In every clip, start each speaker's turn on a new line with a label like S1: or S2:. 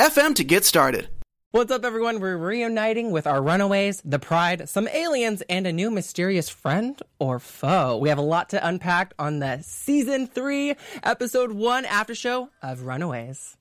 S1: FM to get started.
S2: What's up, everyone? We're reuniting with our runaways, the pride, some aliens, and a new mysterious friend or foe. We have a lot to unpack on the season three, episode one after show of Runaways.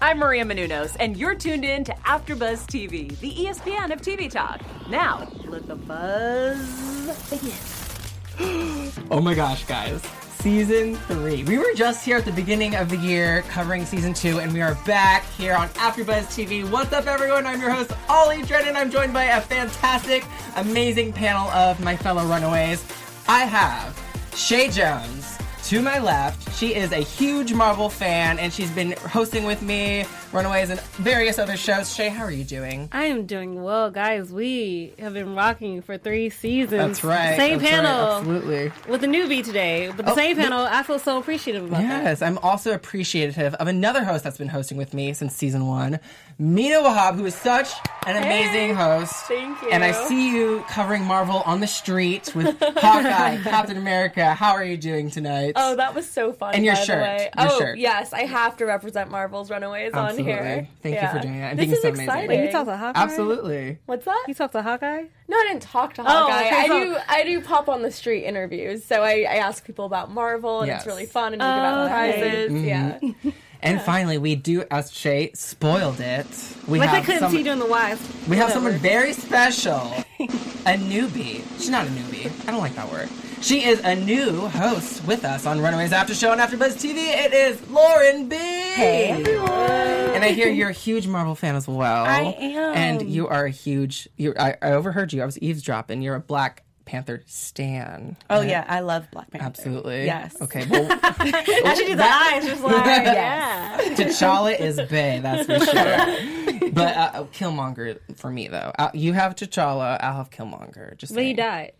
S3: I'm Maria Menounos, and you're tuned in to AfterBuzz TV, the ESPN of TV talk. Now, let the buzz begin.
S2: oh my gosh, guys season three. We were just here at the beginning of the year covering season two, and we are back here on AfterBuzz TV. What's up, everyone? I'm your host, Ollie Drennan. I'm joined by a fantastic, amazing panel of my fellow runaways. I have Shay Jones, to my left, she is a huge Marvel fan and she's been hosting with me, Runaways, and various other shows. Shay, how are you doing?
S4: I am doing well, guys. We have been rocking for three seasons.
S2: That's right.
S4: Same
S2: That's
S4: panel.
S2: Right, absolutely.
S4: With a newbie today, but the oh, same panel. I feel so appreciative about
S2: yes,
S4: that.
S2: Yes, I'm also appreciative of another host that's been hosting with me since season one, Mina Wahab, who is such an amazing
S4: hey,
S2: host.
S4: Thank you.
S2: And I see you covering Marvel on the street with Hawkeye, Captain America. How are you doing tonight?
S5: Oh, that was so fun.
S2: And your
S5: by
S2: shirt.
S5: The way.
S2: Your
S5: oh,
S2: shirt.
S5: yes, I have to represent Marvel's Runaways
S2: Absolutely.
S5: on here.
S2: Thank
S5: yeah.
S2: you for doing that.
S5: this is
S2: so
S5: exciting.
S2: amazing.
S4: you talk to Hawkeye?
S2: Absolutely.
S5: What's that?
S4: You talk to Hawkeye?
S5: No, I didn't talk to
S4: Oh,
S5: Hawkeye.
S4: okay,
S5: I
S4: so-
S5: do. I do pop on the street interviews, so I, I ask people about Marvel, and
S2: Yes.
S5: it's really fun, and we give out
S4: Oh,
S5: prizes.
S2: okay.
S5: Yeah. Mm-hmm.
S2: And finally, we do, as Shay spoiled it, we
S4: Like I
S2: have
S4: couldn't
S2: some,
S4: see doing the wives.
S2: we have someone very special, a newbie. She's not a newbie. I don't like that word. She is a new host with us on Runaways After Show and AfterBuzz TV. It is Lauren B. Hey
S5: everyone.
S2: And I hear you're a huge Marvel fan as well.
S4: I am.
S2: And you are a huge. You, I, I overheard you. I was eavesdropping. You're a Black Panther stan.
S6: Oh
S2: right?
S6: yeah, I love Black Panther.
S2: Absolutely.
S6: Yes.
S2: Okay. Well,
S4: I should do the eyes, just like yeah.
S2: T'Challa is Bay, that's for sure. But uh, Killmonger for me though. Uh, you have T'Challa, I'll have Killmonger. Just
S4: But he
S2: saying.
S4: died.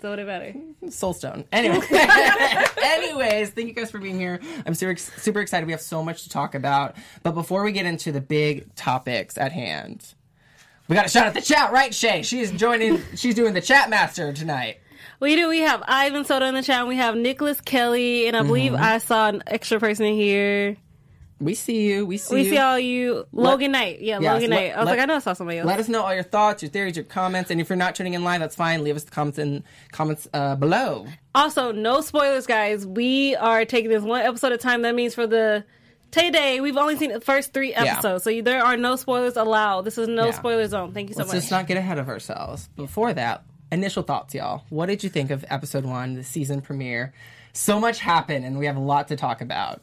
S4: So what about it?
S2: Soulstone. Anyway, anyways, thank you guys for being here. I'm super super excited. We have so much to talk about. But before we get into the big topics at hand, we got to shout out the chat, right, Shay? She is joining. She's doing the chat master tonight.
S4: We do. We have Ivan Soto in the chat. We have Nicholas Kelly, and I believe
S2: Mm-hmm.
S4: I saw an extra person in here.
S2: We see you. We see
S4: We
S2: you.
S4: see all you, Logan Knight. Yeah,
S2: Yes,
S4: Logan
S2: let-
S4: Knight. I was
S2: let-
S4: like, I know I saw somebody else.
S2: Let us know all your thoughts, your theories, your comments, and if you're not tuning in live, that's fine. Leave us the comments in comments uh, below.
S4: Also, no spoilers, guys. We are taking this one episode at a time. That means for the Tay Day, we've only seen the first three episodes, so there are no spoilers allowed. This is no
S2: Yeah.
S4: spoiler zone. Thank you so much.
S2: Let's
S4: much.
S2: just not get ahead of ourselves. Before that, initial thoughts, y'all. What did you think of episode one, the season premiere? So much happened, and we have a lot to talk about.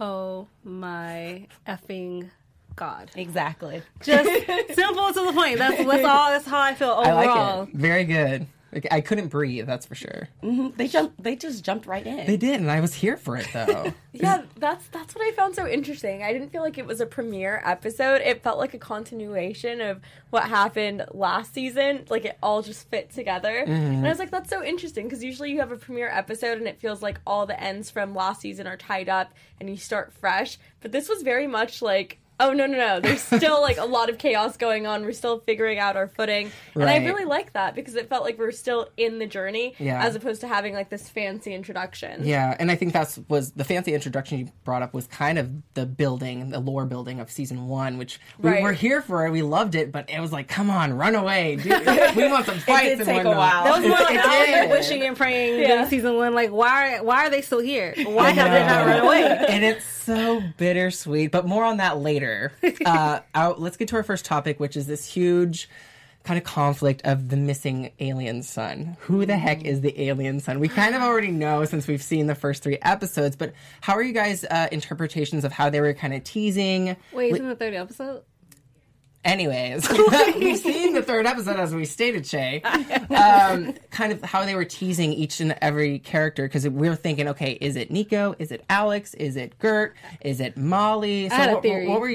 S4: oh my effing god!
S6: Exactly.
S4: Just simple to the point. That's that's all. That's how I feel overall.
S2: I like it. Very good. Like, I couldn't breathe, that's for sure. Mm-hmm.
S6: They jumped. They just jumped right in.
S2: They did, and I was here for it, though.
S5: Yeah, that's that's what I found so interesting. I didn't feel like it was a premiere episode. It felt like a continuation of what happened last season. Like it all just fit together. And I mm-hmm. was like, that's so interesting because usually you have a premiere episode and it feels like all the ends from last season are tied up and you start fresh. But this was very much like. Oh no no no! There's still like a lot of chaos going on. We're still figuring out our footing, and I really like that because it felt like we are still in the journey,
S2: Yeah.
S5: as opposed to having like this fancy introduction.
S2: Yeah, and I think that's was the fancy introduction you brought up was kind of the building, the lore building of season one, which we
S5: Right.
S2: were here for. We loved it, but it was like, come on, run away, dude. we want some fights.
S6: it did
S2: and
S6: take a
S2: whatnot.
S6: while.
S4: That was more
S2: It-
S4: like
S2: it
S4: I was wishing and praying
S5: Yeah.
S4: during season one. Like, why? Why are they still here? Why have they not run away?
S2: and it's so bittersweet. But more on that later. Uh, out, let's get to our first topic, which is this huge kind of conflict of the missing alien son. Who the heck is the alien son? We kind of already know since we've seen the first three episodes, but how are you guys' uh, interpretations of how they were kind of teasing?
S4: Wait, it's in the third episode.
S2: Anyways, we've seen the third episode as we stated, Shay. Um, kind of how they were teasing each and every character because we were thinking, okay, is it Nico? Is it Alex? Is it Gert? Is it Molly? So
S4: had a
S2: what,
S4: theory.
S2: what were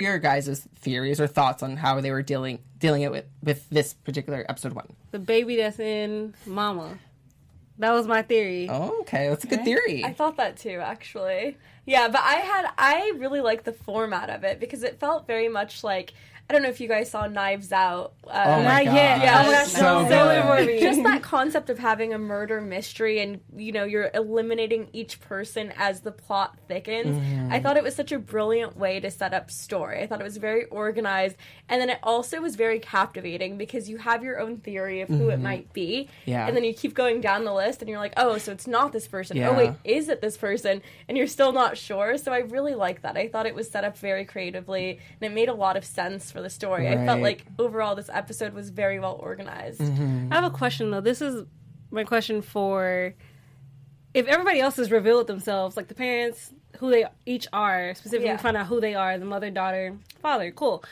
S2: Your guys' theories or thoughts on how they were dealing dealing it with with this particular episode one.
S4: The baby that's in Mama. That was my theory.
S2: Oh, okay, that's a good theory.
S5: I thought that too, actually. Yeah, but I had I really liked the format of it because it felt very much like I don't know if you guys saw Knives Out. Uh,
S2: oh my god,
S4: yet.
S5: Yeah,
S4: oh my gosh,
S2: so
S4: so,
S2: good.
S4: good.
S5: just that concept of having a murder mystery and you know you're eliminating each person as the plot thickens
S2: Mm-hmm.
S5: i thought it was such a brilliant way to set up story i thought it was very organized and then it also was very captivating because you have your own theory of who it might be
S2: Mm-hmm. Yeah.
S5: and then you keep going down the list and you're like oh so it's not this person
S2: Yeah.
S5: oh wait is it this person and you're still not sure so i really like that i thought it was set up very creatively and it made a lot of sense for the story i felt like overall this episode was very well organized
S2: Mm-hmm.
S4: I have a question though. This is my question for if everybody else has revealed themselves, like the parents, who they each are, specifically
S5: Yeah.
S4: find out who they are, the mother, daughter, father. Cool.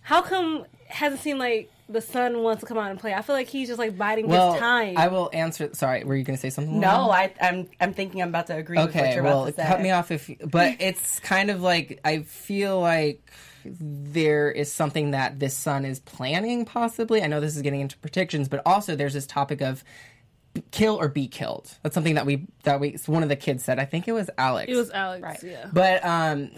S4: How come hasn't seemed like the son wants to come out and play? I feel like he's just like biding
S2: well,
S4: his time.
S2: I will answer. Sorry, were you going to say something?
S6: No,
S2: Lauren?
S6: I, I'm I'm thinking I'm about to agree with what
S2: Okay,
S6: you're
S2: well,
S6: about to say.
S2: cut me off if. You, But it's kind of like I feel like there is something that this son is planning, possibly. I know this is getting into predictions, but also there's this topic of kill or be killed. That's something that we that we one of the kids said. I think it was Alex.
S4: it was Alex.
S6: Right.
S4: Yeah.
S2: But um,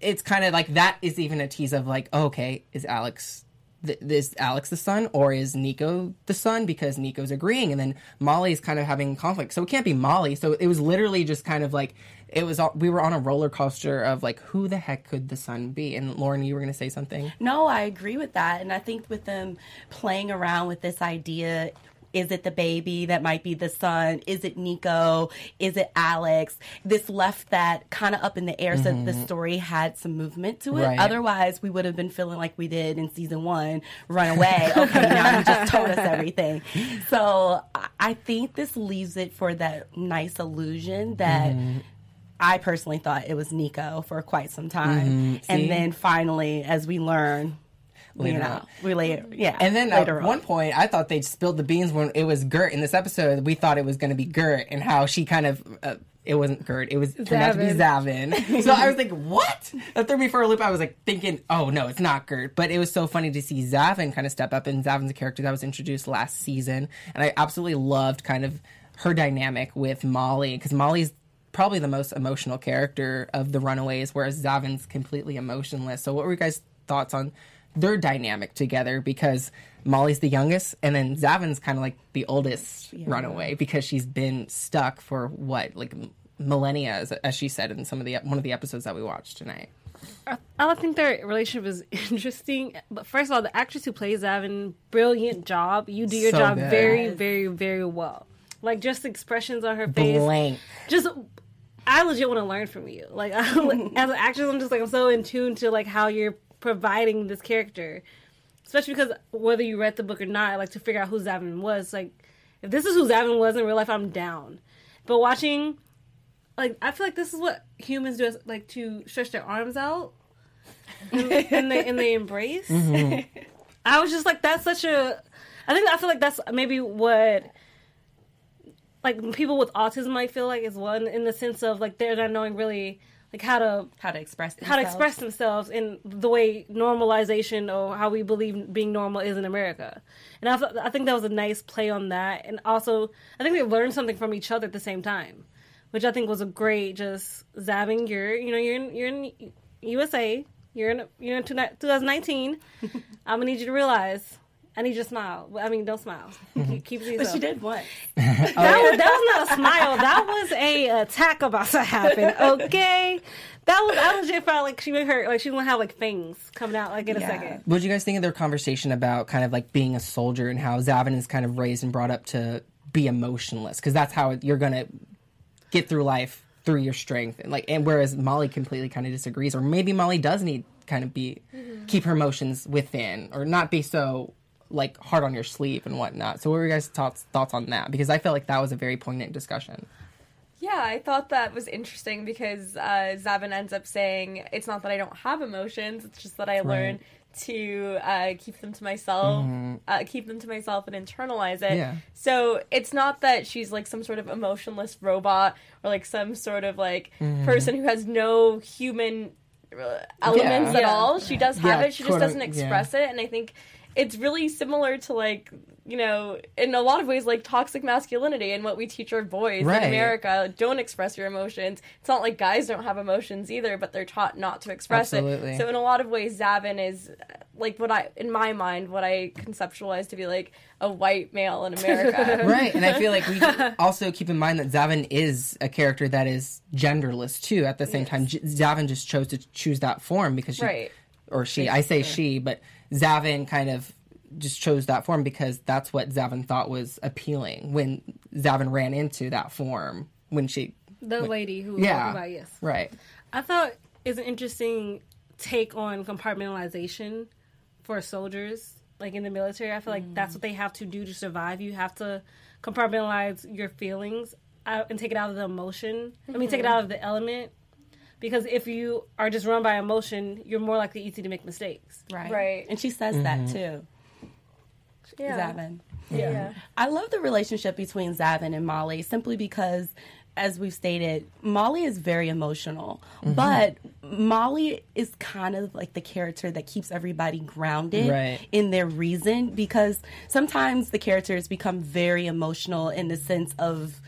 S2: it's kind of like that is even a tease of like, oh, okay, is Alex th- is Alex the son or is Nico the son? Because Nico's agreeing, and then Molly's kind of having conflict, so it can't be Molly. So it was literally just kind of like it was. all We were on a roller coaster of like, who the heck could the son be? And Lauren, you were going to say something.
S6: No, I agree with that. And I think with them playing around with this idea is it the baby that might be the son? Is it Nico? Is it Alex? This left that kind of up in the air so that the mm-hmm. story had some movement to it.
S2: Right.
S6: Otherwise, we would have been feeling like we did in season one run away. Okay, now you just told us everything. So I- I think this leaves it for that nice illusion that. Mm-hmm. I personally thought it was Nico for quite some time,
S2: See?
S6: and then finally, as we learn,
S2: Later
S6: you know,
S2: on.
S6: we later, yeah,
S2: And then
S6: later
S2: at
S6: on.
S2: one point, I thought they spilled the beans when it was Gert in this episode. We thought it was going to be Gert and how she kind of. Uh, it wasn't Gert. It was turned out to be Xavin. so I was like, "What?" That threw me for a loop. I was like thinking, "Oh no, it's not Gert." But it was so funny to see Xavin kind of step up, and Xavin's a character that was introduced last season, and I absolutely loved kind of her dynamic with Molly because Molly's probably the most emotional character of the Runaways, whereas Xavin's completely emotionless. So, what were you guys' thoughts on their dynamic together? Because Molly's the youngest, and then Xavin's kind of like the oldest runaway because she's been stuck for what, like millennia, as, as she said in some of the one of the episodes that we watched tonight.
S4: I think their relationship is interesting. But first of all, the actress who plays Xavin, brilliant job. You do your
S2: So
S4: job
S2: good.
S4: very, very, very well. Like just expressions on her face.
S2: Blank.
S4: Just I legit want to learn from you. Like as an actress, I'm just like I'm so in tune to like how you're providing this character, especially because whether you read the book or not, like to figure out who Xavin was. Like if this is who Xavin was in real life, I'm down. But watching, like I feel like this is what humans do, like to stretch their arms out and, and they and they embrace. Mm-hmm. I was just like, that's such a. I think I feel like that's maybe what like people with autism might feel like as well, in, the sense of like they're not knowing really like how to
S6: how to express
S4: how to express themselves in the way normalization or how we believe being normal is in America. And I, th- I think that was a nice play on that. And also, I think they learned something from each other at the same time, which I think was a great just zapping. You're, you know, you're in, you're in USA. You're in, you're in 2019. I'm gonna need you to realize. I need you to smile. I mean, don't smile. Keep, keep it to
S6: But
S4: yourself.
S6: she did once.
S4: That, was, that was not a smile. That was a attack about to happen. Okay, that was. I legit felt like she made her like she gonna have like fangs coming out like in a second.
S2: What did you guys think of their conversation about kind of like being a soldier and how Xavin is kind of raised and brought up to be emotionless? Because that's how you're gonna get through life through your strength. And like, and whereas Molly completely kind of disagrees, or maybe Molly does need kind of be mm-hmm. keep her emotions within or not be so like hard on your sleeve and whatnot. So what were your guys' thoughts thoughts on that? Because I felt like that was a very poignant discussion.
S5: Yeah, I thought that was interesting because uh, Xavin ends up saying, "It's not that I don't have emotions; it's just that I learn to uh, keep them to myself, uh, keep them to myself, and internalize it."
S2: Yeah.
S5: So it's not that she's like some sort of emotionless robot or like some sort of like person who has no human uh, elements
S2: Yeah.
S5: at all. She does have
S2: Yeah,
S5: it; she just doesn't
S2: yeah.
S5: express it, and I think it's really similar to like you know in a lot of ways like toxic masculinity and what we teach our boys
S2: Right.
S5: in america don't express your emotions it's not like guys don't have emotions either but they're taught not to express
S2: Absolutely.
S5: it so in a lot of ways xavin is like what i in my mind what i conceptualize to be like a white male in america
S2: right and i feel like we also keep in mind that xavin is a character that is genderless too at the same time J- xavin just chose to choose that form because she
S5: Right.
S2: Or she i say she but xavin kind of just chose that form because that's what xavin thought was appealing when xavin ran into that form when she
S4: The lady who was
S2: yeah
S4: talking about yes.
S2: right
S4: I thought it's an interesting take on compartmentalization for soldiers, like in the military. I feel like that's what they have to do to survive. You have to compartmentalize your feelings out and take it out of the emotion. I mean, take it mm-hmm. out of the element. Because if you are just run by emotion, you're more likely easy to make mistakes.
S6: Right.
S5: Right.
S6: And she says that mm-hmm. too.
S5: yeah
S6: Xavin.
S5: yeah
S6: I love the relationship between Xavin and Molly simply because, as we've stated, Molly is very emotional, mm-hmm. but Molly is kind of like the character that keeps everybody grounded
S2: Right.
S6: in their reason because sometimes the characters become very emotional in the sense of.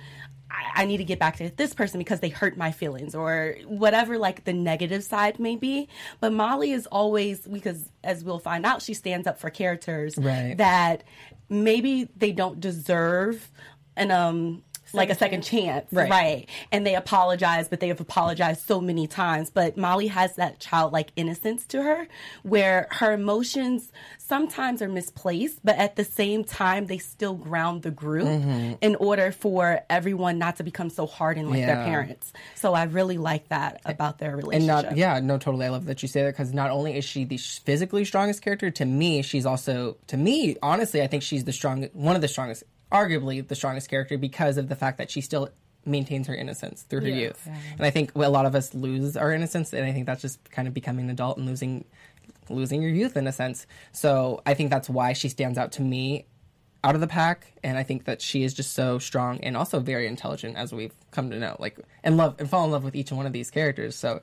S6: I- need to get back to this person because they hurt my feelings or whatever like the negative side may be. But Molly is always because as we'll find out, she stands up for characters
S2: Right.
S6: that maybe they don't deserve an um like a second chance,
S2: Right.
S6: right. And they apologize, but they have apologized so many times. But Molly has that childlike innocence to her where her emotions sometimes are misplaced, but at the same time, they still ground the group mm-hmm. in order for everyone not to become so hardened like their parents. So I really like that about their
S2: and
S6: relationship.
S2: not yeah no totally i love that you say that because not only is she the physically strongest character to me she's also to me honestly i think she's the strong one of the strongest arguably the strongest character because of the fact that she still maintains her innocence through her youth. And i think a lot of us lose our innocence and i think that's just kind of becoming an adult and losing losing your youth in a sense. So i think that's why she stands out to me out of the pack and i think that she is just so strong and also very intelligent as we've come to know like and love and fall in love with each one of these characters. So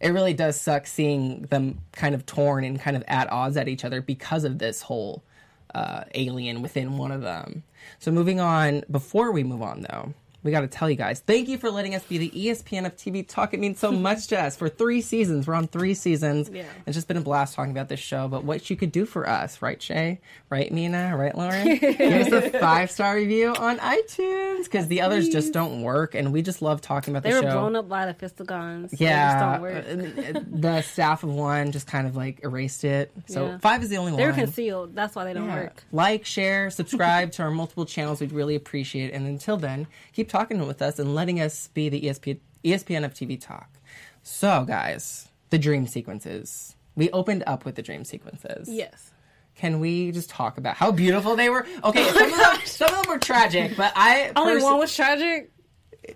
S2: it really does suck seeing them kind of torn and kind of at odds at each other because of this whole uh, alien within one of them. So moving on before we move on though we got to tell you guys thank you for letting us be the espn of tv talk it means so much to us for three seasons we're on three seasons
S4: Yeah.
S2: it's just been a blast talking about this show, but what you could do for us, right, Shay? Right, Mina? Right, Lauren? Give us a five star review on iTunes because the others just don't work, and we just love talking about
S4: They
S2: the show.
S4: They were blown up by the
S2: yeah,
S4: They don't work.
S2: uh, the staff of one just kind of like erased it. So
S4: Yeah.
S2: five is the only one.
S4: They're concealed. That's why they don't
S2: Yeah.
S4: work.
S2: Like, share, subscribe to our multiple channels. We'd really appreciate it. And until then, keep talking with us and letting us be the ESP, ESPN of TV talk. So, guys, the dream sequences. We opened up with the dream sequences.
S4: Yes.
S2: Can we just talk about how beautiful they were? Okay, some, of, them, some of them were tragic, but I
S4: Only
S2: perso-
S4: one was tragic.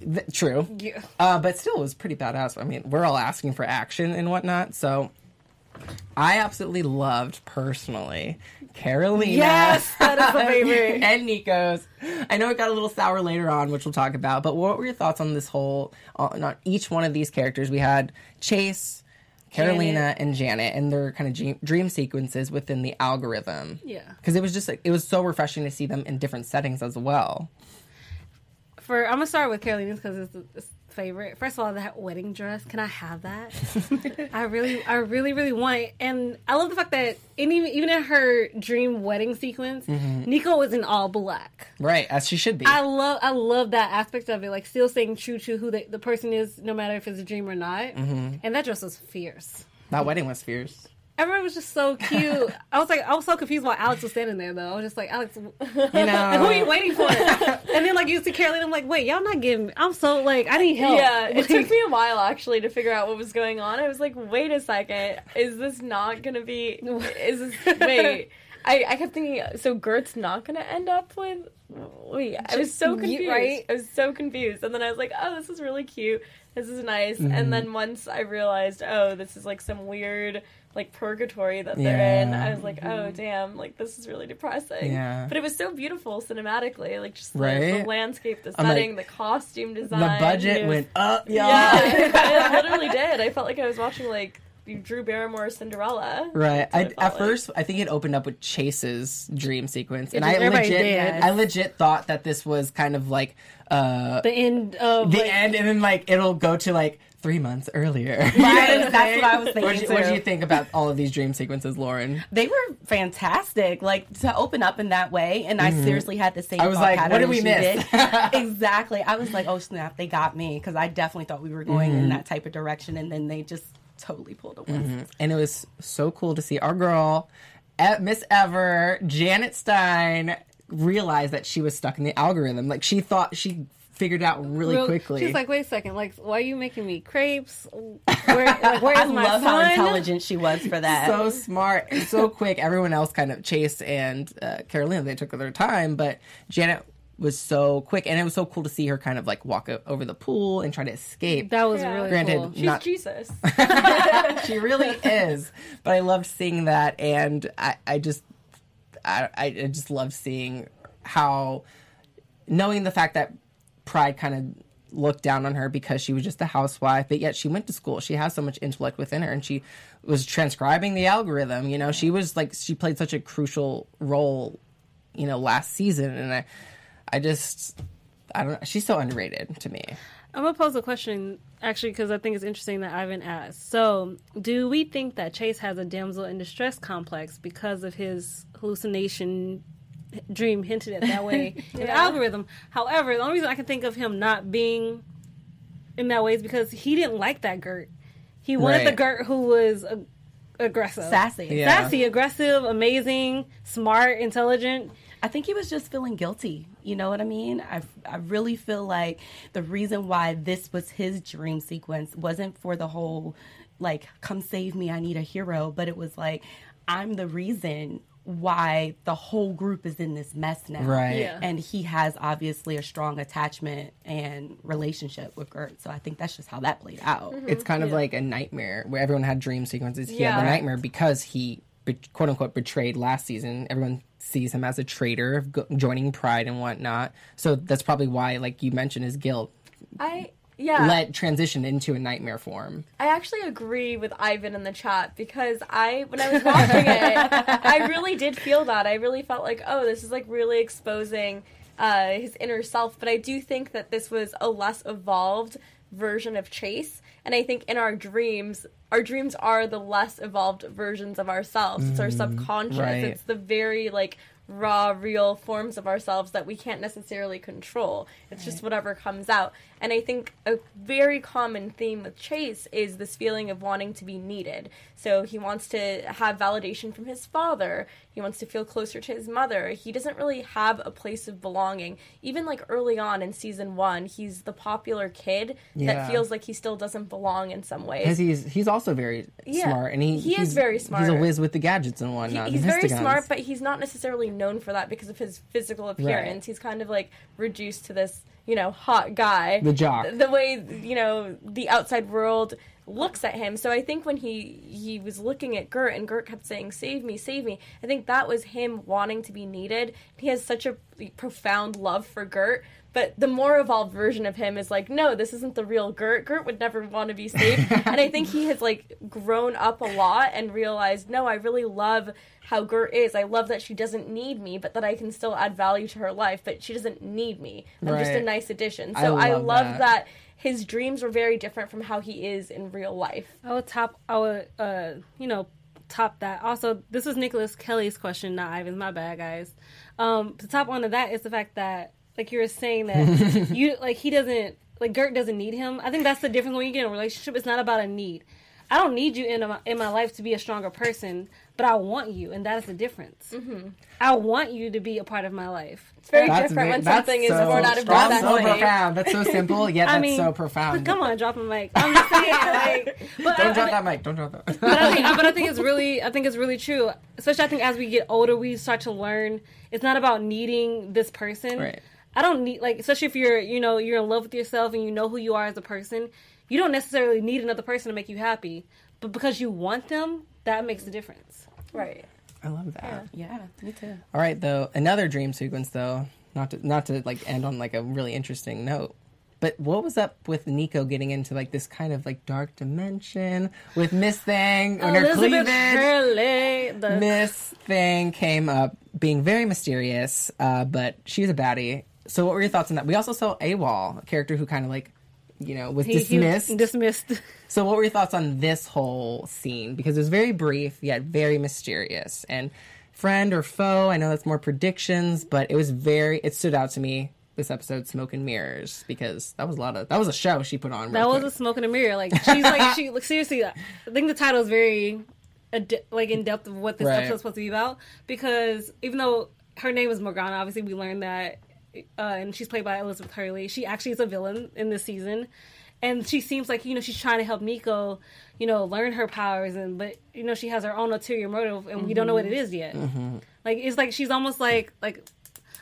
S2: Th- true.
S4: Yeah.
S2: Uh, but still, it was pretty badass. I mean, we're all asking for action and whatnot, so I absolutely loved personally Karolina.
S4: Yes, that is my favorite.
S2: and Nico's. I know it got a little sour later on, which we'll talk about. But what were your thoughts on this whole, uh, on on each one of these characters? We had Chase, Karolina,
S4: Janet.
S2: and Janet, and their kind of dream, dream sequences within the algorithm.
S4: Yeah.
S2: because it was just like it was so refreshing to see them in different settings as well.
S4: For I'm gonna start with Karolina's because it's, it's favorite. First of all, that wedding dress. Can I have that? I really, I really, really want it. And I love the fact that in, even even in her dream wedding sequence, mm-hmm. Nico was in all black.
S2: Right, as she should be.
S4: I love, I love that aspect of it. Like still staying true to who the, the person is, no matter if it's a dream or not. Mm-hmm. And that dress was fierce.
S2: that wedding was fierce.
S4: Everyone was just so cute. I was like, I was so confused while Alex was standing there, though. I was just like, Alex,
S2: You
S4: like, who are you waiting for? and then like you see Caroline, I'm like, wait, y'all not giving me. I'm so like, I need help.
S5: Yeah, it took me a while actually to figure out what was going on. I was like, wait a second, is this not gonna be? Is this wait? I, I kept thinking, so Gert's not gonna end up with. Wait, I was so
S4: You-
S5: confused.
S4: right?
S5: I was so confused, and then I was like, oh, this is really cute. This is nice.
S2: Mm-hmm.
S5: And then once I realized, oh, this is like some weird like purgatory that they're in, I was like, oh damn, like this is really depressing.
S2: Yeah.
S5: But it was so beautiful cinematically, like just the,
S2: Right?
S5: the landscape, the
S2: I'm like,
S5: setting, the costume design.
S2: the budget
S5: it was-
S2: went up, y'all.
S5: yeah, it literally did. I felt like I was watching like Drew Barrymore's Cinderella.
S2: Right. I,
S5: what it felt
S2: at
S5: like.
S2: first, I think it opened up with Chase's dream sequence, and I legit,
S4: did.
S2: I legit thought that this was kind of like uh,
S4: the end of
S2: the
S4: like,
S2: end, and then like it'll go to like three months earlier.
S6: Right, that's what I was
S2: What
S6: thinking.
S2: did you, what'd
S6: too.
S2: you think about all of these dream sequences, Lauren?
S6: They were fantastic. Like to open up in that way, and I seriously had the same.
S2: Mm-hmm. I was like, what did we miss?
S6: did. exactly. I was like, oh snap, they got me because I definitely thought we were going
S2: Mm-hmm.
S6: in that type of direction, and then they just totally pulled a one.
S2: and it was so cool to see our girl, Miss Ever, Janet Stein, realize that she was stuck in the algorithm. Like she thought she figured out really
S4: real-
S2: quickly.
S4: She's like, wait a second, like, why are you making me crepes? Where, like, where
S6: I
S4: my
S6: love how intelligent she was for that.
S2: so smart and so quick. Everyone else kind of Chase and uh, Karolina they took their time, but Janet was so quick, and it was so cool to see her kind of like walk over the pool and try to escape.
S4: That was
S5: Yeah.
S4: really
S2: Granted,
S4: cool.
S5: She's
S2: not
S5: Jesus.
S2: she really is. But I loved seeing that, and I, I just, I, I just love seeing how, knowing the fact that Pride kind of looked down on her because she was just a housewife, but yet she went to school. She has so much intellect within her, and she was transcribing the algorithm. You know, she was like she played such a crucial role, you know, last season, and I, I just. I don't know. She's so underrated to me.
S4: I'm gonna pose a question actually because I think it's interesting that Ivan asked. So, do we think that Chase has a damsel in distress complex because of his hallucination dream hinted at that way in the algorithm? However, the only reason I can think of him not being in that way is because he didn't like that Gert. He wanted the
S2: Right.
S4: Gert who was ag- aggressive,
S6: Sassy.
S2: Yeah.
S4: sassy, aggressive, amazing, smart, intelligent.
S6: I think he was just feeling guilty. You know what I mean? I, I really feel like the reason why this was his dream sequence wasn't for the whole, like, come save me, I need a hero, but it was like, I'm the reason why the whole group is in this mess now.
S2: Right.
S4: Yeah.
S6: And he has obviously a strong attachment and relationship with Gert. So I think that's just how that played out. Mm-hmm.
S2: It's kind of like a nightmare where everyone had dream sequences. He had
S5: Yeah.
S2: the nightmare because he, be- quote unquote, betrayed last season. Everyone sees him as a traitor of go- joining Pride and whatnot. So that's probably why, like you mentioned, his guilt
S5: I yeah.
S2: led transition into a nightmare form.
S5: I actually agree with Ivan in the chat because I, when I was watching it, I really did feel that. I really felt like, oh, this is like really exposing uh, his inner self. But I do think that this was a less evolved version of Chase. And I think in our dreams, our dreams are the less evolved versions of ourselves. It's our subconscious.
S2: right.
S5: It's the very like raw, real forms of ourselves that we can't necessarily control. It's just whatever comes out. And I think a very common theme with Chase is this feeling of wanting to be needed. So he wants to have validation from his father. He wants to feel closer to his mother. He doesn't really have a place of belonging. Even like early on in season one, he's the popular kid
S2: Yeah.
S5: that feels like he still doesn't belong in some ways.
S2: Because he's he's also very
S5: Yeah,
S2: smart, and he
S5: he is
S2: he's-
S5: very
S2: He's a
S5: smart.
S2: whiz with the gadgets and
S5: He-
S2: whatnot.
S5: he's very smart, but he's not necessarily known for that because of his physical appearance. He's kind of like reduced to this, you know, hot guy.
S2: The jock.
S5: The way you know the outside world looks at him. So I think when he he was looking at Gert and Gert kept saying, "Save me, save me," I think that was him wanting to be needed. He has such a profound love for Gert. But the more evolved version of him is like, no, this isn't the real Gert. Gert would never want to be saved. and I think he has like grown up a lot and realized, no, I really love how Gert is. I love that she doesn't need me, but that I can still add value to her life. But she doesn't need me. I'm just a nice addition. So I,
S2: love
S5: love
S2: that.
S5: that. his dreams were very different from how he is in real life.
S4: I would top. I would, uh, you know, top that. Also, this was Nicholas Kelly's question, not Ivan's. My bad, guys. Um, to top onto that is the fact that, like you were saying, that you like he doesn't like Gert doesn't need him. I think that's the difference when you get in a relationship. It's not about a need. I don't need you in my, in my life to be a stronger person, but I want you, and that is the difference.
S5: Mm-hmm.
S4: I want you to be a part of my life.
S5: It's very
S2: That's
S5: different
S2: ve-
S5: when
S2: that's
S5: something is
S2: so
S5: born out of
S2: strong, so
S5: necessity.
S2: profound. That's so simple, yet
S4: I
S2: that's
S4: mean,
S2: so profound.
S4: Come on, drop a mic. I'm just saying, like, but
S2: Don't
S4: I-
S2: drop
S4: I-
S2: that mic. Don't drop that.
S4: but I, think, but I think it's really, I think it's really true. Especially, I think as we get older, we start to learn it's not about needing this person.
S2: Right.
S4: I don't need like, especially if you're, you know, you're in love with yourself and you know who you are as a person. You don't necessarily need another person to make you happy, but because you want them, that makes a difference.
S5: Right.
S2: I love that.
S6: Yeah, me too.
S2: All right, though another dream sequence, though not to not to like end on like a really interesting note. But what was up with Nico getting into like this kind of like dark dimension with Miss Thing and her
S4: Elizabeth
S2: cleavage?
S4: Hurley, the
S2: Miss Thing came up being very mysterious, uh, but was a baddie. So what were your thoughts on that? We also saw AWOL, a character who kind of like, you know, was
S4: he- he was
S2: dismissed.
S4: dismissed.
S2: So, what were your thoughts on this whole scene? Because it was very brief, yet very mysterious. And friend or foe, I know that's more predictions, but it was very, it stood out to me this episode, Smoke and Mirrors, because that was a lot of, that was a show she put on.
S4: That was a
S2: quick.
S4: smoke in a mirror. Like she's like she like seriously. I think the title is very ad- like in depth of what this
S2: Right.
S4: episode's supposed to be about because even though her name is Morgana, obviously we learned that, uh, and she's played by Elizabeth Hurley. She actually is a villain in this season, and she seems like you know she's trying to help Nico, you know, learn her powers, and but you know she has her own ulterior motive, and we don't know what it is yet. Like it's like she's almost like like.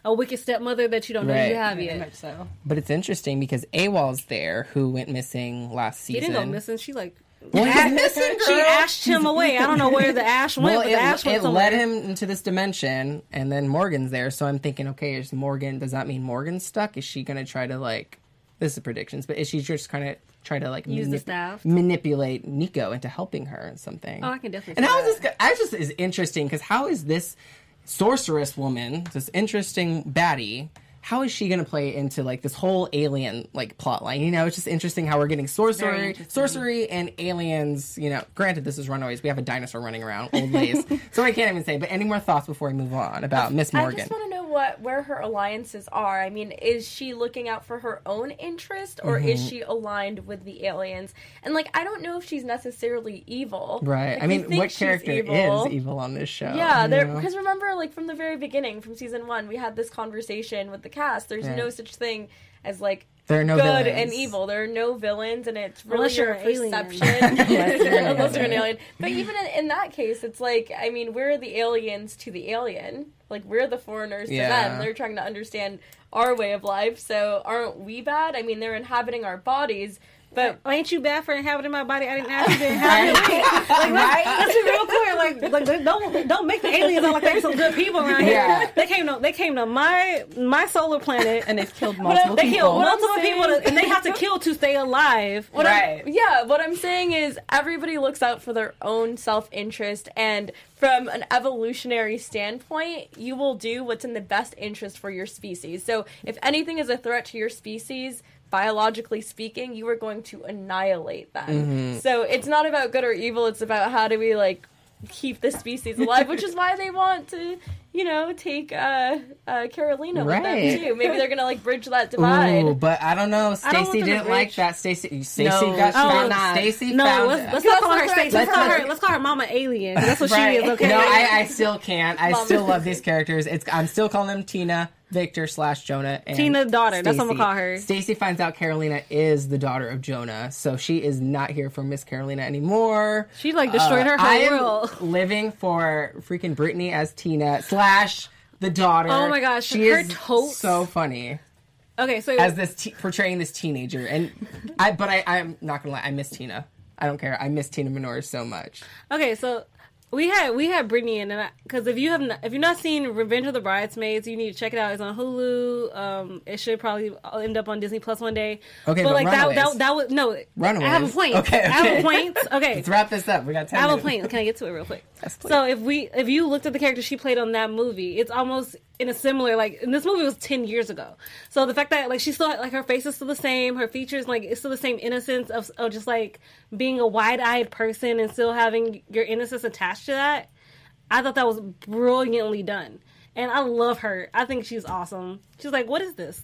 S4: A wicked stepmother that you don't know you have
S6: Very
S4: yet.
S6: much so.
S2: But it's interesting because AWOL's there, who went missing last
S4: He
S2: season.
S4: didn't go missing. She like
S2: Well, he's missing,
S4: she ashed him away. I don't know where the ash went,
S2: Well,
S4: but
S2: it,
S4: the ash went
S2: it
S4: somewhere.
S2: led him into this dimension, and then Morgan's there. So I'm thinking, okay, is Morgan? Does that mean Morgan's stuck? Is she gonna try to like? This is predictions, but is she just kind of try to like
S4: Use the staff?
S2: manipulate Nico into helping her and something?
S4: Oh, I can definitely
S2: And
S4: see
S2: how is
S4: that.
S2: this? I just is interesting because how is this sorceress woman, this interesting baddie? How is she going to play into like this whole alien like plot line? You know, it's just interesting how we're getting sorcery, sorcery and aliens. You know, granted, this is Runaways. We have a dinosaur running around, old days, so I can't even say. But any more thoughts before we move on about Miss Morgan?
S5: I just want to know what where her alliances are. I mean, is she looking out for her own interest, or
S2: Mm-hmm.
S5: is she aligned with the aliens? And like, I don't know if she's necessarily evil.
S2: right.
S5: Like,
S2: I mean, what character
S5: evil.
S2: is evil on this show?
S5: Yeah,
S2: you know?
S5: because remember, like from the very beginning, from season one, we had this conversation with the cast. There's
S2: Yeah.
S5: no such thing as like
S2: There are no
S5: good
S2: villains.
S5: and evil. There are no villains, and it's really
S4: Unless you're
S5: your
S4: an
S5: perception.
S2: Unless you're an
S5: Unless you're an
S2: alien.
S5: alien. But even in, in that case, it's like I mean, we're the aliens to the alien. Like we're the foreigners to
S2: Yeah.
S5: them. They're trying to understand our way of life. So aren't we bad? I mean, they're inhabiting our bodies. But
S4: Ain't you bad for inhabiting my body? I didn't ask you to inhabit it. Like,
S6: Right?
S4: let's be real clear. Like, like don't don't make the aliens look like they're some good people around here.
S2: Yeah.
S4: They came to they came to my my solar planet
S6: And they've killed
S5: I-
S6: multiple
S4: they
S6: people.
S4: killed
S5: What
S4: multiple
S5: saying-
S4: people, to- and they have to kill to stay alive.
S5: What
S6: Right.
S5: I'm, yeah, what I'm saying is everybody looks out for their own self interest, and from an evolutionary standpoint, you will do what's in the best interest for your species. So, if anything is a threat to your species, biologically speaking, you are going to annihilate them. Mm-hmm. So, it's not about good or evil, it's about how do we, like, keep the species alive, which is why they want to, you know, take uh, uh, Karolina with
S2: Right.
S5: them, too. Maybe they're going to, like, bridge that divide.
S2: Ooh, but I don't know.
S4: I don't want
S2: Stacy didn't like that. Stacy, Stacy
S6: No,
S2: got
S6: she
S2: found.
S6: not.
S2: Stacy
S4: No,
S2: found.
S4: let's, let's not call her
S5: that's what
S4: Stacey. Let's call her
S2: let's-
S4: let's call her Mama Alien. That's what
S6: Right.
S4: she is. Okay.
S2: No, I, I still can't. I
S5: Mom.
S2: still love these characters. It's I'm still calling them Tina, Victor slash Jonah. And
S4: Tina, daughter. That's what I'm gonna call her.
S2: Stacy finds out Karolina is the daughter of Jonah, so she is not here for Miss Karolina anymore.
S4: She like destroyed her
S2: Uh, I
S4: whole
S2: am
S4: world.
S2: living for freaking Brittany as Tina slash the daughter.
S4: Oh my gosh,
S2: she
S4: her
S2: is
S4: totes.
S2: so funny
S4: Okay, so
S2: as this te- portraying this teenager, and I. But I, I'm not gonna lie, I miss Tina. I don't care. I miss Tina Minoru so much.
S4: Okay, so we had we had Brittany in, and because if you have not, if you're not seen Revenge of the Bridesmaids, you need to check it out. It's on Hulu. Um, it should probably end up on Disney Plus one day.
S2: Okay, but
S4: like that,
S2: Runaways.
S4: that that was no.
S2: Runaways.
S4: I have a point.
S2: Okay,
S4: I have a point. Okay,
S2: Let's wrap this up. We got ten
S4: I have a point. Can I get to it real quick?
S2: Yes,
S4: so if we if you looked at the character she played on that movie, it's almost in a similar like and this movie was ten years ago. So the fact that like she's still like her face is still the same, her features like it's still the same innocence of, of just like being a wide eyed person and still having your innocence attached to that. I thought that was brilliantly done. And I love her. I think she's awesome. She's like, what is this?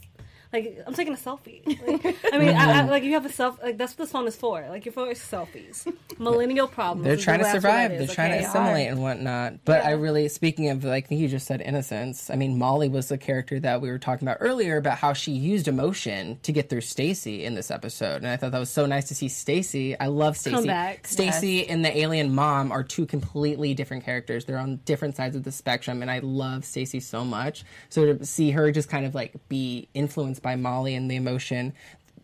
S4: Like I'm taking a selfie. Like, I mean, I, I, like you have a self. Like that's what this phone is for. Like your phone is selfies. Millennial problems.
S2: They're trying to survive. They're trying to assimilate and whatnot. But I really, speaking of, like you just said, innocence. I mean, Molly was the character that we were talking about earlier about how she used emotion to get through Stacy in this episode, and I thought that was so nice to see Stacy. I love Stacy.
S4: back.
S2: Stacy and the alien mom are two completely different characters. They're on different sides of the spectrum, and I love Stacy so much. So to see her just kind of like be influenced by Molly and the emotion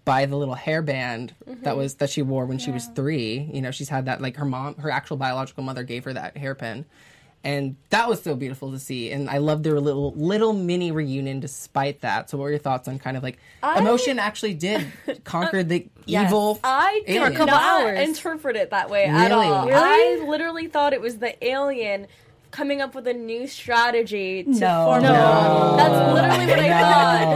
S2: by the little hairband that mm-hmm. was that she wore when she was three. You know, she's had that like her mom, her actual biological mother gave her that hairpin. And that was so beautiful to see, and I loved their little little mini reunion. Despite that, so what were your thoughts on kind of like emotion actually did conquer the evil?
S5: I did not
S4: hours.
S5: interpret it that way at all.
S2: Really?
S5: I literally thought it was the alien coming up with a new strategy to
S6: No.
S5: form
S6: No.
S5: a That's literally what I
S2: No.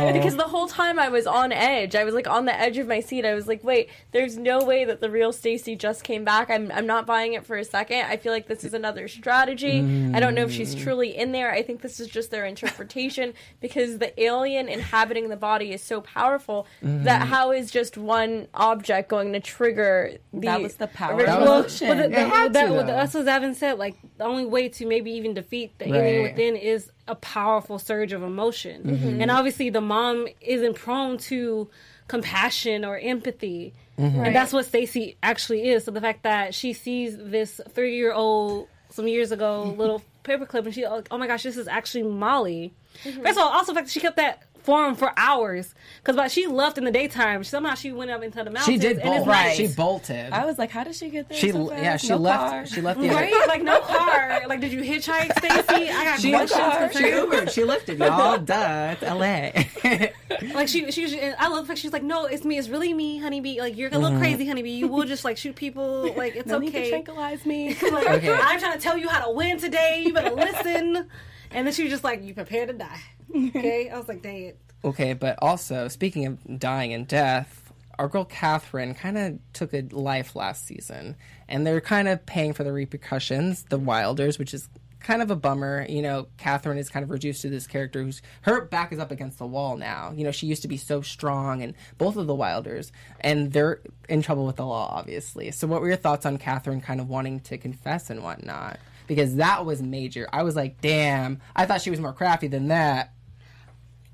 S5: thought. Because the whole time I was on edge. I was like on the edge of my seat. I was like, wait, there's no way that the real Stacy just came back. I'm I'm not buying it for a second. I feel like this is another strategy. I don't know if she's truly in there. I think this is just their interpretation because the alien inhabiting the body is so powerful that mm-hmm. how is just one object going to trigger the
S6: That was the power
S5: original-
S6: of
S4: Well,
S6: emotion.
S4: but the,
S2: It had
S4: that,
S2: to,
S4: what
S2: though.
S4: that's what Xavin said. Like the only way to maybe even defeat the alien within is a powerful surge of emotion,
S2: Mm-hmm.
S4: and obviously the mom isn't prone to compassion or empathy,
S2: Mm-hmm.
S4: and that's what Stacy actually is. So the fact that she sees this three-year-old some years ago little paperclip, and she, oh my gosh, this is actually Molly.
S2: Mm-hmm.
S4: First of all, also the fact that she kept that form for hours because but she left in the daytime. Somehow she went up into the mountains.
S2: She did
S4: and
S2: bolt.
S4: it's
S6: Right.
S4: nice.
S2: She bolted.
S6: I was like, how did she get there?
S2: she
S6: so
S2: yeah she
S6: No
S2: left
S6: car.
S2: she left the
S4: Right? like no car. Like, did you hitchhike, Stacy? I got
S2: She,
S4: questions.
S2: she Ubered. She lifted y'all. Duh. It's L.A.
S4: Like she, she, was- I love the fact she's like, no, it's me. It's really me, honeybee. Like you're a little mm-hmm. crazy, honeybee. You will just like shoot people. Like it's
S6: No need to
S4: okay.
S6: tranquilize me.
S4: Like,
S2: Okay.
S4: I'm trying to tell you how to win today. You better listen. And then she was just like, you prepare to die. Okay. I was like, dang it.
S2: Okay, but also speaking of dying and death, our girl Catherine kind of took a life last season, and they're kind of paying for the repercussions. The Wilders, which is kind of a bummer. You know, Catherine is kind of reduced to this character who's her back is up against the wall now. You know, she used to be so strong, and both of the Wilders, and they're in trouble with the law, obviously. So, what were your thoughts on Catherine kind of wanting to confess and whatnot? Because that was major. I was like, damn, I thought she was more crafty than that.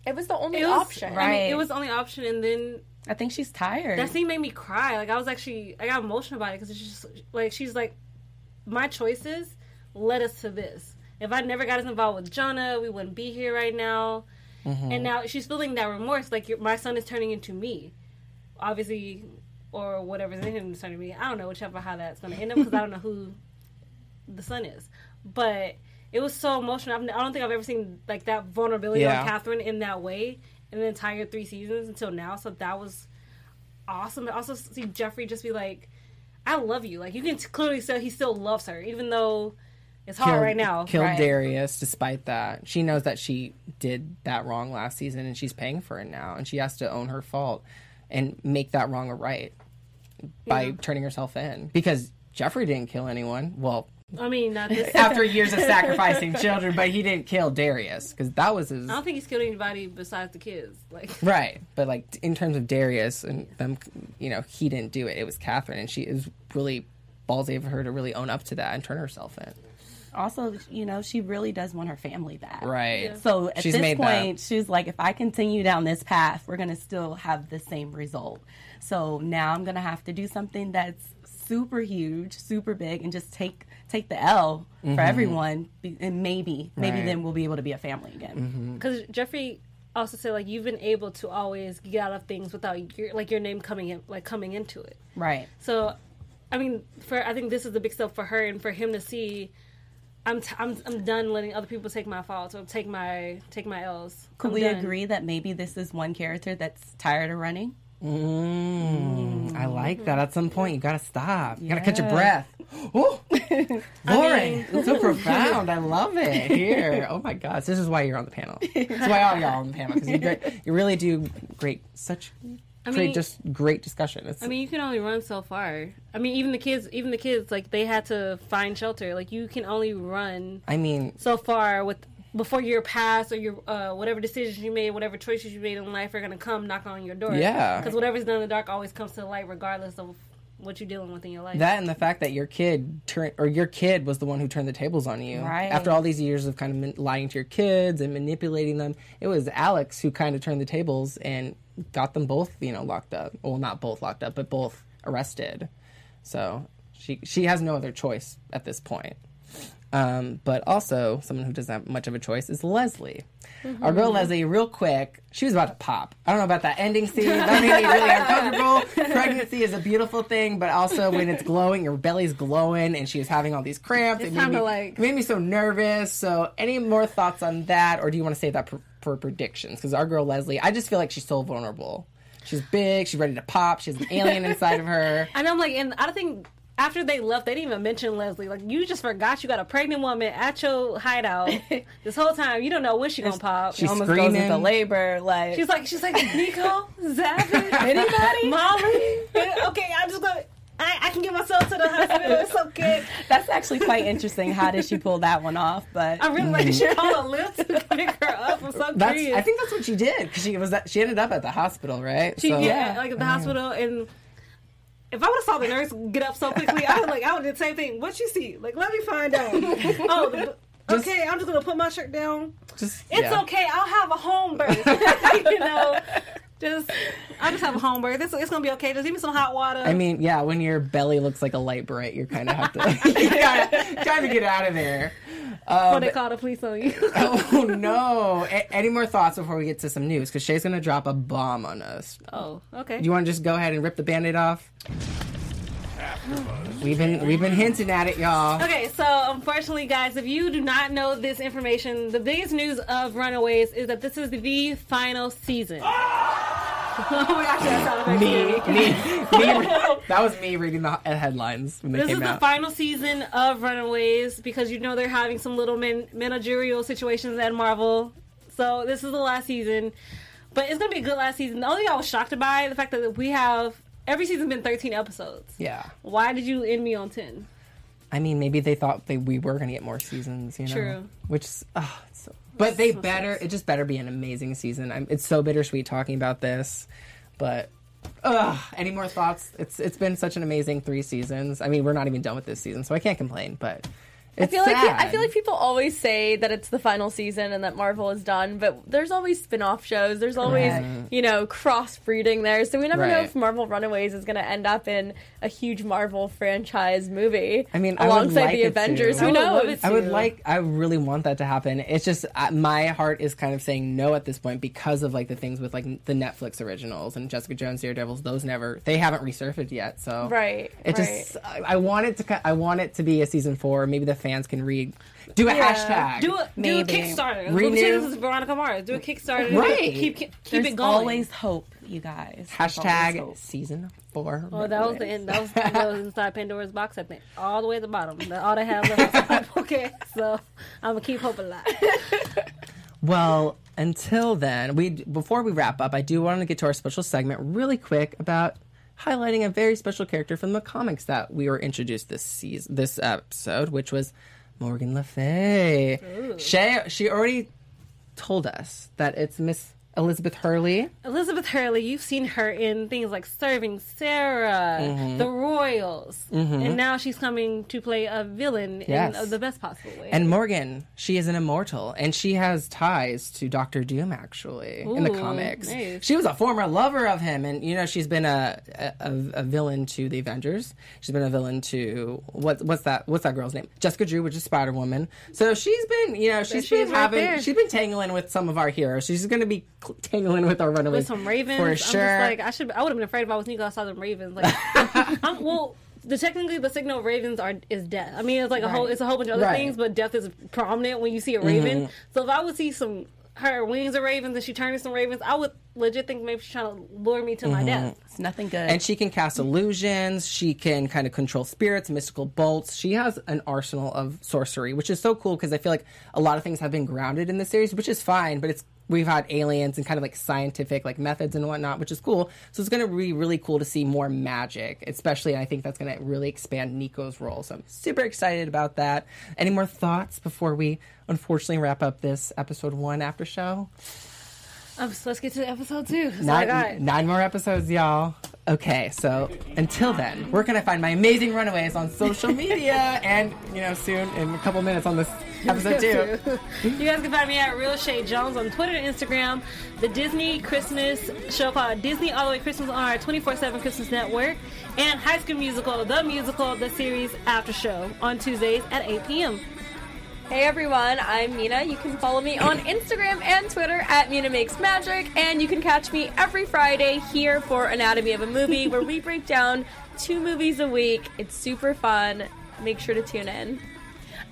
S5: It was the only
S4: was,
S5: option.
S4: I mean,
S6: Right.
S4: it was the only option. And then
S6: I think she's tired.
S4: that scene made me cry. Like I was actually, I got emotional about it because it's just like she's like, my choices led us to this. If I never got us involved with Jonah, we wouldn't be here right now. Mm-hmm. And now she's feeling that remorse, like my son is turning into me, obviously, or whatever's in him is turning me. I don't know whichever how that's going to end up because I don't know who the son is. But it was so emotional. I've, don't think I've ever seen like that vulnerability
S2: Yeah.
S4: on Catherine in that way in the entire three seasons until now. So that was awesome. But also see Jeffrey just be like, "I love you." Like you can t- clearly say he still loves her, even though it's hard right now.
S2: Killed
S6: Right.
S2: Darius despite that. She knows that she did that wrong last season and she's paying for it now. And she has to own her fault and make that wrong a right by turning herself in. Because Jeffrey didn't kill anyone. Well,
S4: I mean, not this.
S2: after years of sacrificing children, but he didn't kill Darius because that was his.
S4: I don't think he's killed anybody besides the kids. Like,
S2: Right. But like in terms of Darius and them, you know, he didn't do it. It was Catherine. And she is really ballsy of her to really own up to that and turn herself in.
S6: also, you know, she really does want her family back.
S2: Right.
S6: So at
S2: She's
S6: this
S2: made that.
S6: point, she's like, if I continue down this path, we're going to still have the same result. So now I'm going to have to do something that's super huge, super big, and just take take the L for everyone. And maybe, maybe
S2: Mm-hmm. Right.
S6: then we'll be able to be a family again.
S4: because Jeffrey also said like you've been able to always get out of things without your like your name coming in like coming into it.
S6: Right.
S4: So, I mean, for I think this is the big step for her and for him to see. I'm, t- I'm I'm done letting other people take my faults or take my take my L's.
S6: Could
S4: I'm
S6: we
S4: done.
S6: agree that maybe this is one character that's tired of running?
S2: Mm, I like that. At some point, you gotta stop. You gotta catch your breath. Oh, boring. so profound. I love it. Here. Oh my gosh. This is why you're on the panel. This is why all y'all on the panel because you, great- you really do great, such great,
S4: mean-
S2: just great discussion. It's,
S4: I mean, you can only run so far. I mean, even the kids, even the kids, like they had to find shelter. Like you can only run
S2: I mean,
S4: so far with before your past or your uh, whatever decisions you made, whatever choices you made in life are gonna come knock on your door.
S2: Yeah.
S4: because whatever's done in the dark always comes to the light, regardless of what you're dealing with in your life.
S2: That and the fact that your kid turned, or your kid was the one who turned the tables on you.
S6: Right.
S2: After all these years of kind of lying to your kids and manipulating them, it was Alex who kind of turned the tables and got them both, you know, locked up. Well, not both locked up, but both arrested. So she she has no other choice at this point. Um, but also, someone who doesn't have much of a choice is Leslie. Our girl Leslie, real quick, she was about to pop. I don't know about that ending scene. That made me really uncomfortable. Pregnancy is a beautiful thing, but also when it's glowing, your belly's glowing, and she was having all these cramps.
S4: It's
S2: it made me,
S4: like-
S2: made me so nervous. So, any more thoughts on that, or do you want to save that for, for predictions? Because our girl Leslie, I just feel like she's so vulnerable. She's big. She's ready to pop. She has an alien inside of her.
S4: And I'm like, and I don't think after they left, they didn't even mention Leslie. Like, you just forgot you got a pregnant woman at your hideout this whole time. You don't know when she gonna pop.
S2: She's
S6: Almost goes
S2: screaming.
S6: into labor. Like
S4: She's like, she's like, Nico, Xavin, anybody, Molly. Okay, I'm just gonna. I, I can get myself to the hospital. It's okay.
S6: that's actually quite interesting. How did she pull that one off? But
S4: I really like mm. she called a Lyft to pick her up. I'm so
S2: That's.
S4: curious.
S2: I think that's what she did because she was. That, she ended up at the hospital, right?
S4: She,
S2: So-
S4: yeah, like at the hospital, and if I would have saw the nurse get up so quickly, I would like I would do the same thing. What you see? Like, let me find out. oh, the,
S2: Just-
S4: okay. I'm just gonna put my shirt down.
S2: Just,
S4: It's
S2: yeah.
S4: okay. I'll have a home birth. you know, just I just have a home birth. It's, it's gonna be okay. Just give me some hot water.
S2: I mean, yeah, when your belly looks like a Lite-Brite, you kind of have to you gotta, gotta get out of there.
S4: Before they call the police on you.
S2: Oh no! A- any more thoughts before we get to some news? Because Shay's gonna drop a bomb on us.
S4: oh, okay.
S2: Do you want to just go ahead and rip the band-aid off? We've been we've been hinting at it, y'all.
S4: Okay, so unfortunately, guys, if you do not know this information, the biggest news of Runaways is that this is the final season. Ah! we actually have sound effects
S2: Me,
S4: here.
S2: me, me. That was me reading the headlines when they
S4: This is the
S2: out.
S4: final season of Runaways because you know they're having some little man- managerial situations at Marvel. So this is the last season, but it's gonna be a good last season. The only thing I was shocked by the fact that we have every season been 13 episodes.
S2: yeah,
S4: Why did you end me on 10?
S2: I mean, maybe they thought they, we were gonna get more seasons, you know.
S4: True.
S2: Which, is- it's so, but they better. It just better be an amazing season. I'm, it's so bittersweet talking about this, but. Ugh, any more thoughts? It's it's been such an amazing three seasons. I mean, we're not even done with this season, so I can't complain. But it's
S5: I feel like. I feel like people always say that it's the final season and that Marvel is done, but there's always spin-off shows. There's always,
S2: Right.
S5: you know, cross-breeding there. So we never know if Marvel Runaways is going to end up in a huge Marvel franchise movie.
S2: I mean, I would
S5: alongside
S2: like
S5: the
S2: it
S5: Avengers.
S2: to.
S5: Who
S4: I would
S5: knows?
S4: it
S2: I would like. I really want that to happen. It's just uh, my heart is kind of saying no at this point because of like the things with like the Netflix originals and Jessica Jones, Daredevils. Those never. They haven't resurfaced yet. So
S5: Right,
S2: It just. I, I want it to. I want it to be a season four. Maybe the fans can read. Do a hashtag.
S4: Do a, do a
S6: Maybe.
S4: Kickstarter.
S2: Renew.
S4: This is Veronica Mars. Do a Kickstarter.
S2: Right.
S4: Keep, keep, keep
S6: there's
S4: it going.
S6: always hope, you guys.
S2: Hashtag season four.
S4: Oh, that was the end. That was, that was inside Pandora's box. I think all the way at the bottom. That- All they have left. Okay, so I'm gonna keep hope alive.
S2: Well, until then, we before we wrap up, I do want to get to our special segment really quick about highlighting a very special character from the comics that we were introduced this season, this episode, which was Morgan Le Fay. She she already told us that it's Miss Elizabeth Hurley.
S4: Elizabeth Hurley, you've seen her in things like Serving Sara,
S2: Mm-hmm.
S4: The Royals, and now she's coming to play a villain
S2: Yes.
S4: in uh, the best possible way.
S2: And Morgan, she is an immortal, and she has ties to Doctor Doom. Actually, in the comics,
S4: nice.
S2: she was a former lover of him, and you know she's been a, a a villain to the Avengers. She's been a villain to what what's that what's that girl's name? Jessica Drew, which is Spider Woman. So she's been you know she's
S4: she
S2: been
S4: right
S2: having
S4: there.
S2: she's been tangling with some of our heroes. She's going to be tangling with our runaways
S4: with some ravens,
S2: for
S4: I'm
S2: sure.
S4: just like I should. I would have been afraid if I was Nico. I saw them ravens. Like, I'm, well, the technically the signal of ravens are is death. I mean, it's like a whole. It's a whole bunch of other
S2: Right.
S4: things, but death is prominent when you see a raven. Mm-hmm. So if I would see some her wings are ravens and she turns some ravens, I would legit think maybe she's trying to lure me to my mm-hmm. death.
S6: It's nothing good.
S2: And she can cast illusions. She can kind of control spirits, mystical bolts. She has an arsenal of sorcery, which is so cool because I feel like a lot of things have been grounded in the series, which is fine, but it's we've had aliens and kind of like scientific like methods and whatnot, which is cool. So it's going to be really cool to see more magic, especially. I think that's going to really expand Nico's role. So I'm super excited about that. Any more thoughts before we unfortunately wrap up this episode one after show?
S4: Um, so let's get to episode two. That's all I got.
S2: Nine, nine more episodes, y'all. Okay, so until then, where can I find my amazing runaways on social media and, you know, soon in a couple minutes on this episode two?
S4: you guys can find me at Real Shay Jones on Twitter and Instagram. The Disney Christmas show called Disney All the Way Christmas on our 24 7 Christmas Network. And High School Musical, the musical, the series after show on Tuesdays at 8 p.m.
S5: Hey everyone, I'm Mina. You can follow me on Instagram and Twitter at Mina Makes Magic, and you can catch me every Friday here for Anatomy of a Movie, where we break down two movies a week. It's super fun. Make sure to tune in.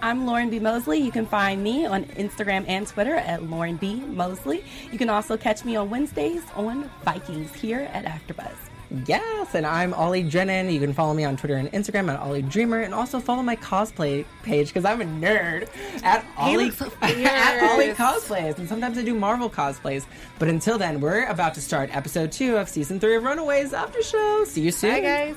S6: I'm Lauren B. Mosley. You can find me on Instagram and Twitter at Lauren B. Mosley. You can also catch me on Wednesdays on Vikings here at AfterBuzz.
S2: Yes, and I'm Ollie Drennan. You can follow me on Twitter and Instagram at Ollie Dreamer, and also follow my cosplay page because I'm a nerd at Ollie
S4: so
S2: at Ollie cosplays, and sometimes I do Marvel cosplays. But until then, we're about to start episode two of season three of Runaways After Show. See you soon,
S4: Bye, guys.